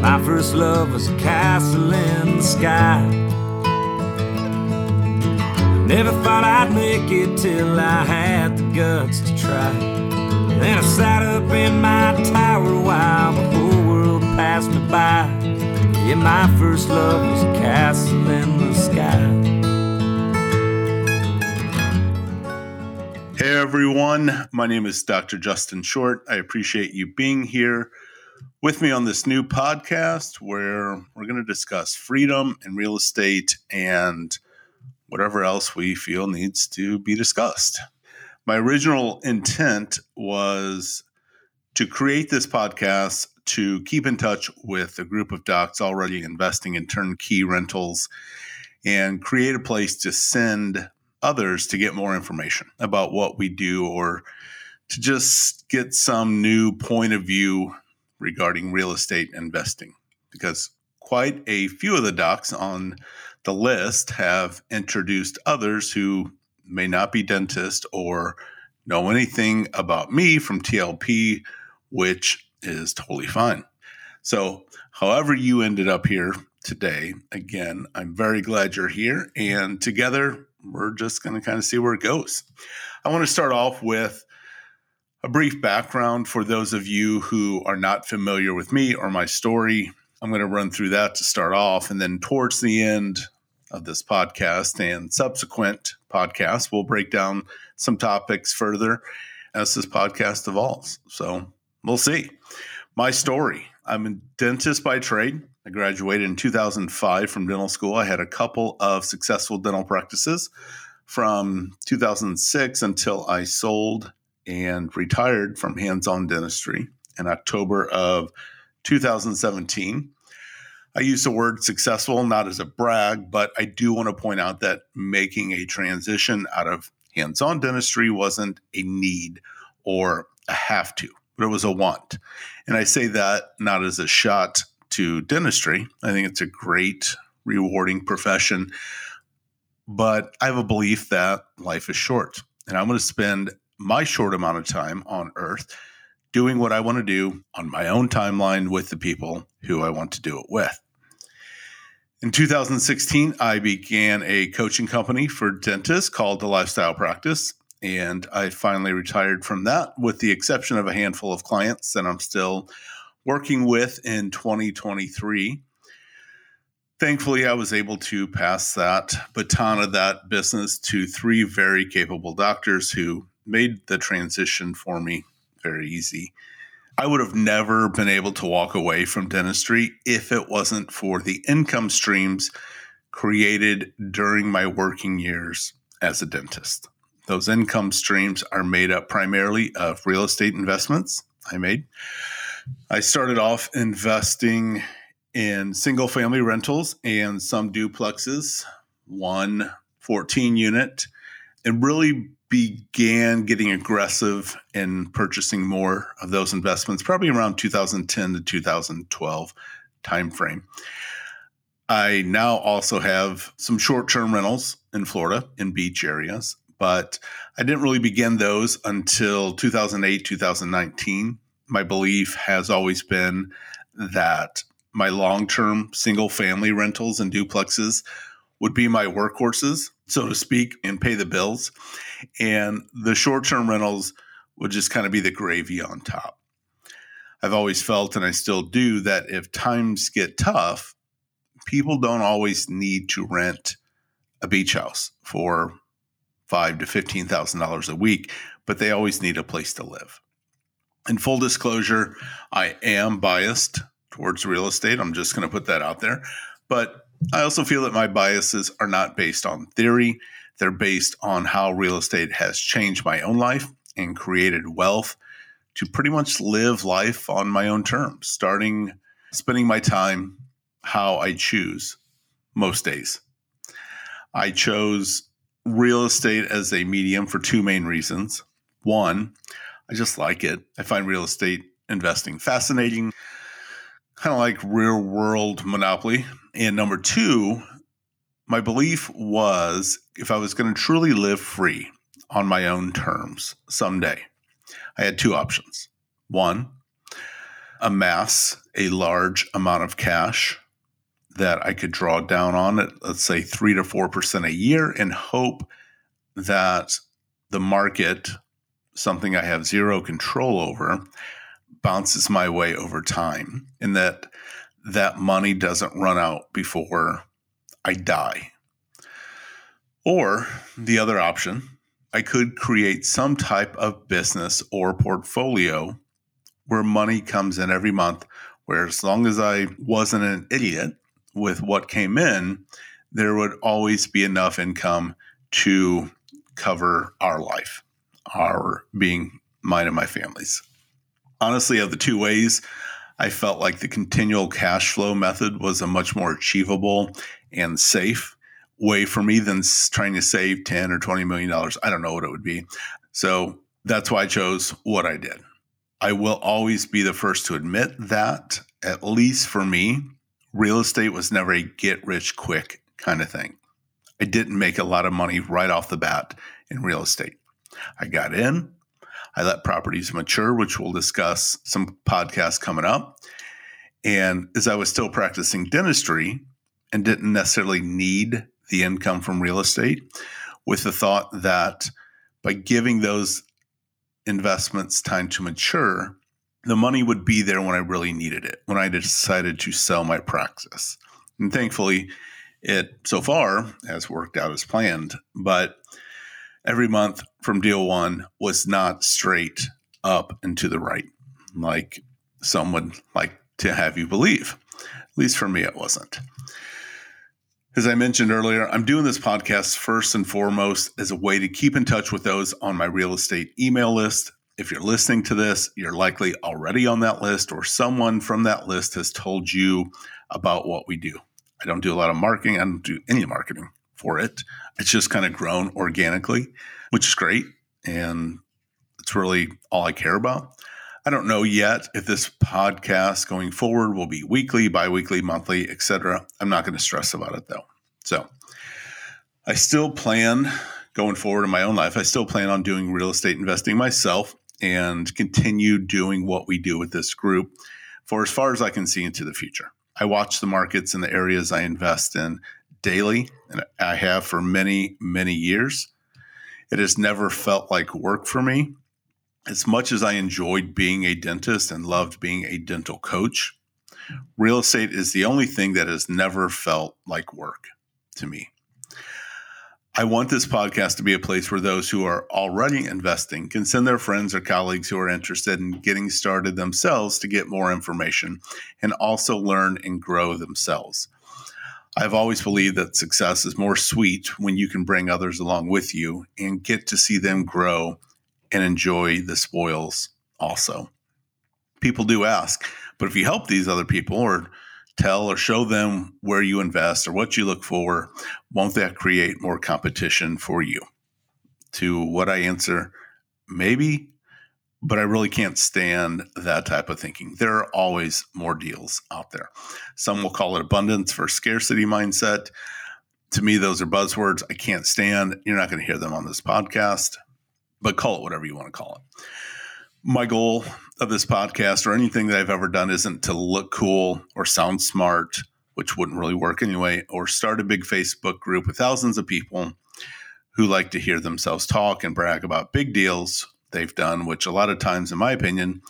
My first love was a castle in the sky. Never thought I'd make it till I had the guts to try. Then I sat up in my tower while the whole world passed me by. Yeah, my first love was a castle in the sky. Hey everyone, my name is Dr. Justin Short. I appreciate you being here with me on this new podcast where we're going to discuss freedom and real estate and whatever else we feel needs to be discussed. My original intent was to create this podcast to keep in touch with a group of docs already investing in turnkey rentals and create a place to send others to get more information about what we do or to just get some new point of view regarding real estate investing because quite a few of the docs on the list have introduced others who may not be dentists or know anything about me from TLP, which is totally fine. So, however, you ended up here today, again, I'm very glad you're here. And together, we're just going to kind of see where it goes. I want to start off with a brief background for those of you who are not familiar with me or my story. I'm going to run through that to start off. And then towards the end of this podcast and subsequent podcasts, we'll break down some topics further as this podcast evolves. So we'll see. My story I'm a dentist by trade. I graduated in 2005 from dental school. I had a couple of successful dental practices from 2006 until I sold and retired from hands on dentistry in October of 2017. I use the word successful not as a brag, but I do want to point out that making a transition out of hands on dentistry wasn't a need or a have to, but it was a want. And I say that not as a shot to dentistry. I think it's a great, rewarding profession. But I have a belief that life is short. And I'm going to spend my short amount of time on earth doing what I want to do on my own timeline with the people who I want to do it with. In 2016, I began a coaching company for dentists called The Lifestyle Practice. And I finally retired from that, with the exception of a handful of clients that I'm still working with in 2023. Thankfully, I was able to pass that baton of that business to three very capable doctors who made the transition for me very easy. I would have never been able to walk away from dentistry if it wasn't for the income streams created during my working years as a dentist. Those income streams are made up primarily of real estate investments I made, I started off investing in single family rentals and some duplexes, one 14 unit, and really began getting aggressive in purchasing more of those investments probably around 2010 to 2012 timeframe. I now also have some short-term rentals in Florida in beach areas, but I didn't really begin those until 2008, 2019 my belief has always been that my long term single family rentals and duplexes would be my workhorses, so to speak, and pay the bills. And the short term rentals would just kind of be the gravy on top. I've always felt, and I still do, that if times get tough, people don't always need to rent a beach house for five to fifteen thousand dollars a week, but they always need a place to live in full disclosure, I am biased towards real estate. I'm just going to put that out there. But I also feel that my biases are not based on theory, they're based on how real estate has changed my own life and created wealth to pretty much live life on my own terms, starting spending my time how I choose most days. I chose real estate as a medium for two main reasons. One, I just like it. I find real estate investing fascinating, kind of like real world monopoly. And number two, my belief was if I was going to truly live free on my own terms someday, I had two options. One, amass a large amount of cash that I could draw down on it, let's say three to 4% a year, and hope that the market, something I have zero control over, bounces my way over time and that that money doesn't run out before I die. Or the other option, I could create some type of business or portfolio where money comes in every month, where as long as I wasn't an idiot with what came in, there would always be enough income to cover our life, our being mine and my family's. Honestly, of the two ways, I felt like the continual cash flow method was a much more achievable and safe way for me than trying to save 10 or 20 million dollars. I don't know what it would be. So that's why I chose what I did. I will always be the first to admit that, at least for me, real estate was never a get rich quick kind of thing. I didn't make a lot of money right off the bat in real estate. I got in, I let properties mature, which we'll discuss some podcasts coming up. And as I was still practicing dentistry and didn't necessarily need the income from real estate, with the thought that by giving those investments time to mature, the money would be there when I really needed it, when I decided to sell my practice. And thankfully, it so far has worked out as planned. But every month from deal one was not straight up and to the right, like some would like to have you believe. At least for me, it wasn't. As I mentioned earlier, I'm doing this podcast first and foremost as a way to keep in touch with those on my real estate email list if you're listening to this, you're likely already on that list, or someone from that list has told you about what we do. I don't do a lot of marketing, I don't do any marketing for it. It's just kind of grown organically, which is great. And it's really all I care about. I don't know yet if this podcast going forward will be weekly, bi-weekly, monthly, etc. I'm not going to stress about it though. So I still plan going forward in my own life, I still plan on doing real estate investing myself and continue doing what we do with this group for as far as I can see into the future. I watch the markets in the areas I invest in daily, and I have for many, many years. It has never felt like work for me. As much as I enjoyed being a dentist and loved being a dental coach, real estate is the only thing that has never felt like work to me. I want this podcast to be a place where those who are already investing can send their friends or colleagues who are interested in getting started themselves to get more information and also learn and grow themselves. I've always believed that success is more sweet when you can bring others along with you and get to see them grow and enjoy the spoils also. People do ask, but if you help these other people or tell or show them where you invest or what you look for, won't that create more competition for you? To what I answer, maybe, but I really can't stand that type of thinking. There are always more deals out there. Some will call it abundance for scarcity mindset. To me, those are buzzwords I can't stand. You're not going to hear them on this podcast, but call it whatever you want to call it. My goal of this podcast or anything that I've ever done isn't to look cool or sound smart, which wouldn't really work anyway, or start a big Facebook group with thousands of people who like to hear themselves talk and brag about big deals they've done, which a lot of times, in my opinion,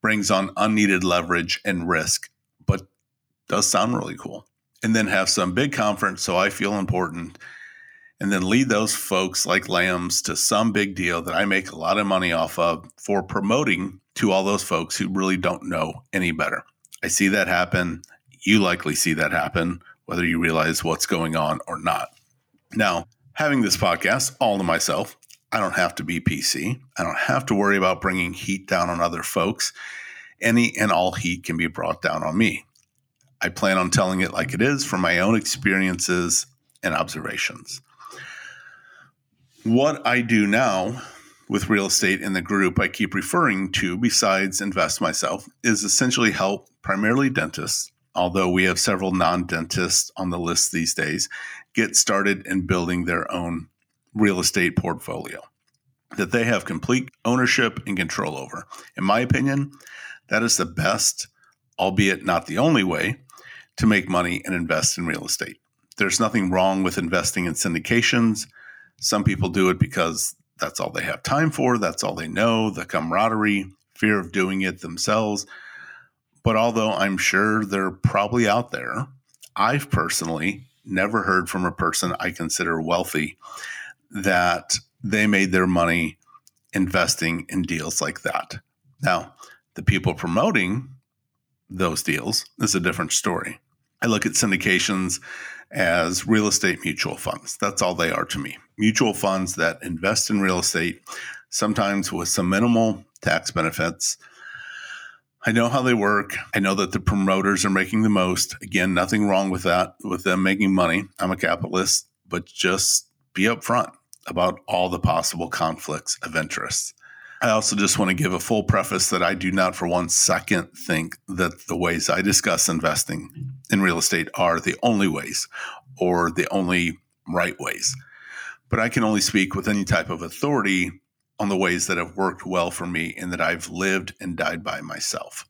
brings on unneeded leverage and risk, but does sound really cool. And then have some big conference so I feel important and then lead those folks like lambs to some big deal that I make a lot of money off of for promoting to all those folks who really don't know any better. I see that happen. You likely see that happen, whether you realize what's going on or not. Now, having this podcast all to myself, I don't have to be PC. I don't have to worry about bringing heat down on other folks. Any and all heat can be brought down on me. I plan on telling it like it is from my own experiences and observations. What I do now with real estate in the group I keep referring to, besides invest myself, is essentially help primarily dentists, although we have several non dentists on the list these days, get started in building their own real estate portfolio that they have complete ownership and control over. In my opinion, That is the best, albeit not the only way, to make money and invest in real estate. There's nothing wrong with investing in syndications. Some people do it because that's all they have time for, that's all they know, the camaraderie, fear of doing it themselves. But although I'm sure they're probably out there, I've personally never heard from a person I consider wealthy that they made their money investing in deals like that. Now, the people promoting those deals is a different story. I look at syndications as real estate mutual funds. That's all they are to me. Mutual funds that invest in real estate, sometimes with some minimal tax benefits. I know how they work. I know that the promoters are making the most. Again, nothing wrong with that, with them making money. I'm a capitalist, but just be upfront about all the possible conflicts of interest. I also just want to give a full preface that I do not for one second think that the ways I discuss investing in real estate are the only ways or the only right ways. But I can only speak with any type of authority on the ways that have worked well for me and that I've lived and died by myself.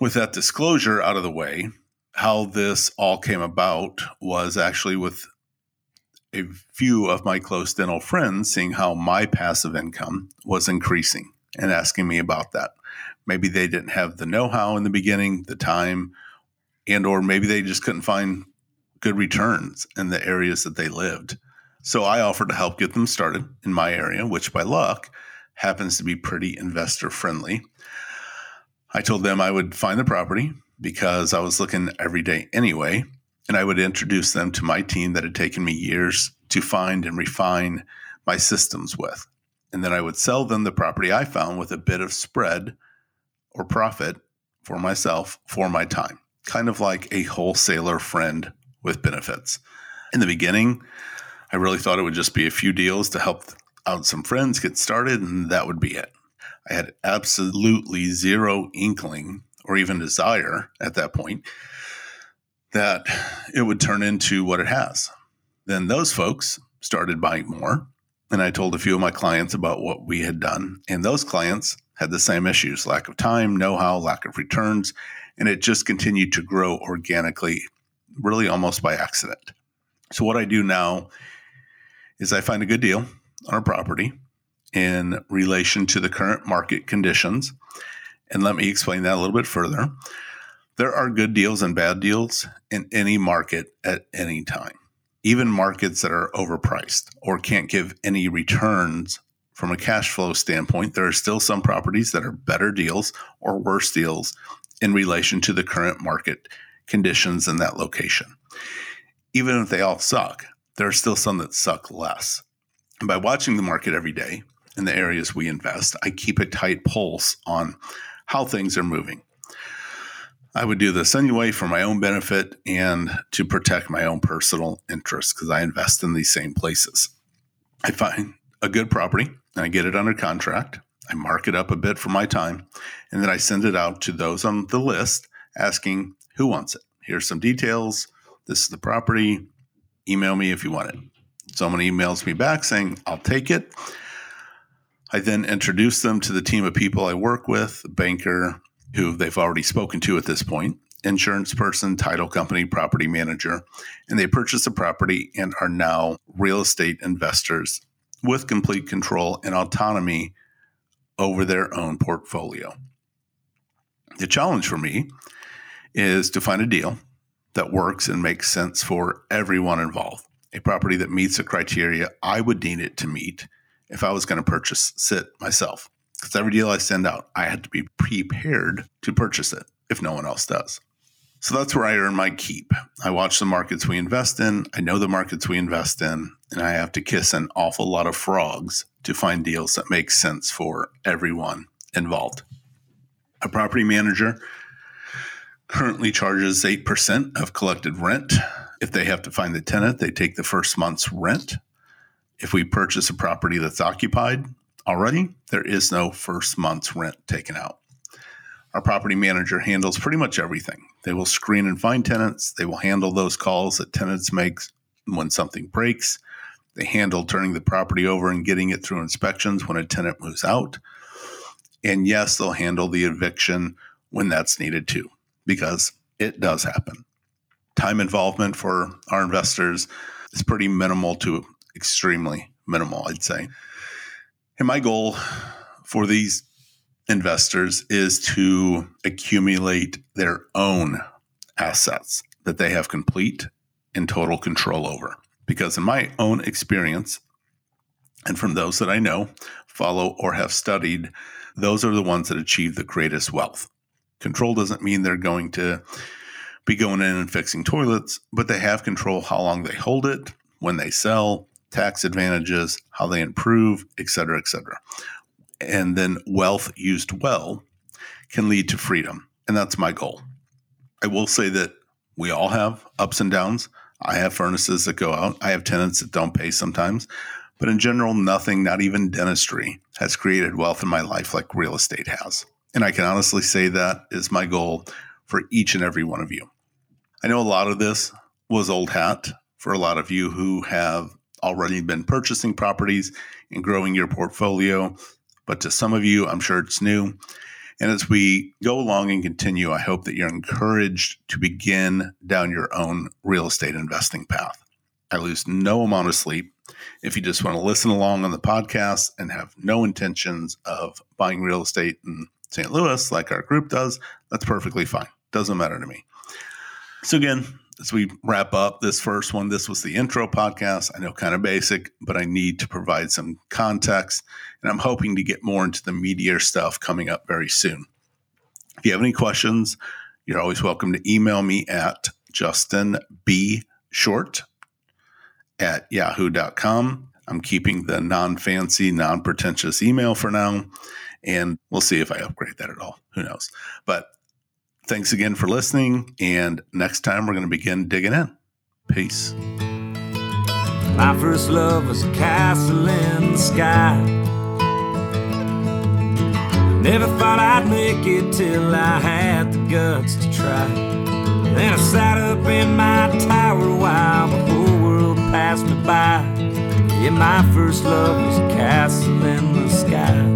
With that disclosure out of the way, how this all came about was actually with a few of my close dental friends seeing how my passive income was increasing and asking me about that. Maybe they didn't have the know-how in the beginning, the time, and or maybe they just couldn't find good returns in the areas that they lived. So I offered to help get them started in my area, which by luck happens to be pretty investor friendly. I told them I would find the property because I was looking every day anyway and I would introduce them to my team that had taken me years to find and refine my systems with. And then I would sell them the property I found with a bit of spread or profit for myself for my time, kind of like a wholesaler friend with benefits. In the beginning, I really thought it would just be a few deals to help out some friends get started, and that would be it. I had absolutely zero inkling or even desire at that point that it would turn into what it has. Then those folks started buying more. And I told a few of my clients about what we had done. And those clients had the same issues lack of time, know how, lack of returns. And it just continued to grow organically, really almost by accident. So, what I do now is I find a good deal on a property in relation to the current market conditions. And let me explain that a little bit further. There are good deals and bad deals in any market at any time, even markets that are overpriced or can't give any returns from a cash flow standpoint. There are still some properties that are better deals or worse deals in relation to the current market conditions in that location. Even if they all suck, there are still some that suck less. And by watching the market every day in the areas we invest, I keep a tight pulse on how things are moving. I would do this anyway for my own benefit and to protect my own personal interests because I invest in these same places. I find a good property and I get it under contract. I mark it up a bit for my time and then I send it out to those on the list asking who wants it. Here's some details. This is the property. Email me if you want it. Someone emails me back saying, I'll take it. I then introduce them to the team of people I work with, banker, who they've already spoken to at this point insurance person, title company, property manager, and they purchase a property and are now real estate investors with complete control and autonomy over their own portfolio. The challenge for me is to find a deal that works and makes sense for everyone involved. A property that meets the criteria I would need it to meet if I was going to purchase it myself. Because every deal I send out, I had to be prepared to purchase it if no one else does. So that's where I earn my keep. I watch the markets we invest in, I know the markets we invest in, and I have to kiss an awful lot of frogs to find deals that make sense for everyone involved. A property manager currently charges 8% of collected rent. If they have to find the tenant, they take the first month's rent. If we purchase a property that's occupied, already, there is no first month's rent taken out. Our property manager handles pretty much everything. They will screen and find tenants. They will handle those calls that tenants make when something breaks. They handle turning the property over and getting it through inspections when a tenant moves out. And yes, they'll handle the eviction when that's needed too, because it does happen. Time involvement for our investors is pretty minimal to extremely minimal, I'd say. And my goal for these investors is to accumulate their own assets that they have complete and total control over. Because in my own experience, and from those that I know, follow, or have studied, those are the ones that achieve the greatest wealth. Control doesn't mean they're going to be going in and fixing toilets, but they have control how long they hold it, when they sell, tax advantages, how they improve, et cetera, et cetera. And then wealth used well can lead to freedom. And that's my goal. I will say that we all have ups and downs. I have furnaces that go out. I have tenants that don't pay sometimes. But in general, nothing, not even dentistry, has created wealth in my life like real estate has. And I can honestly say that is my goal for each and every one of you. I know a lot of this was old hat for a lot of you who have already been purchasing properties and growing your portfolio. But to some of you, I'm sure it's new. And as we go along and continue, I hope that you're encouraged to begin down your own real estate investing path. I lose no amount of sleep. If you just want to listen along on the podcast and have no intentions of buying real estate in St. Louis like our group does, that's perfectly fine. Doesn't matter to me. So, again, as we wrap up this first one, this was the intro podcast. I know kind of basic, but I need to provide some context. And I'm hoping to get more into the meteor stuff coming up very soon. If you have any questions, you're always welcome to email me at Justin B. Short at yahoo.com. I'm keeping the non fancy, non pretentious email for now, and we'll see if I upgrade that at all. Who knows? But Thanks again for listening. And next time, we're going to begin digging in. Peace. My first love was a castle in the sky. Never thought I'd make it till I had the guts to try. Then I sat up in my tower while the whole world passed me by. Yeah, my first love was a castle in the sky.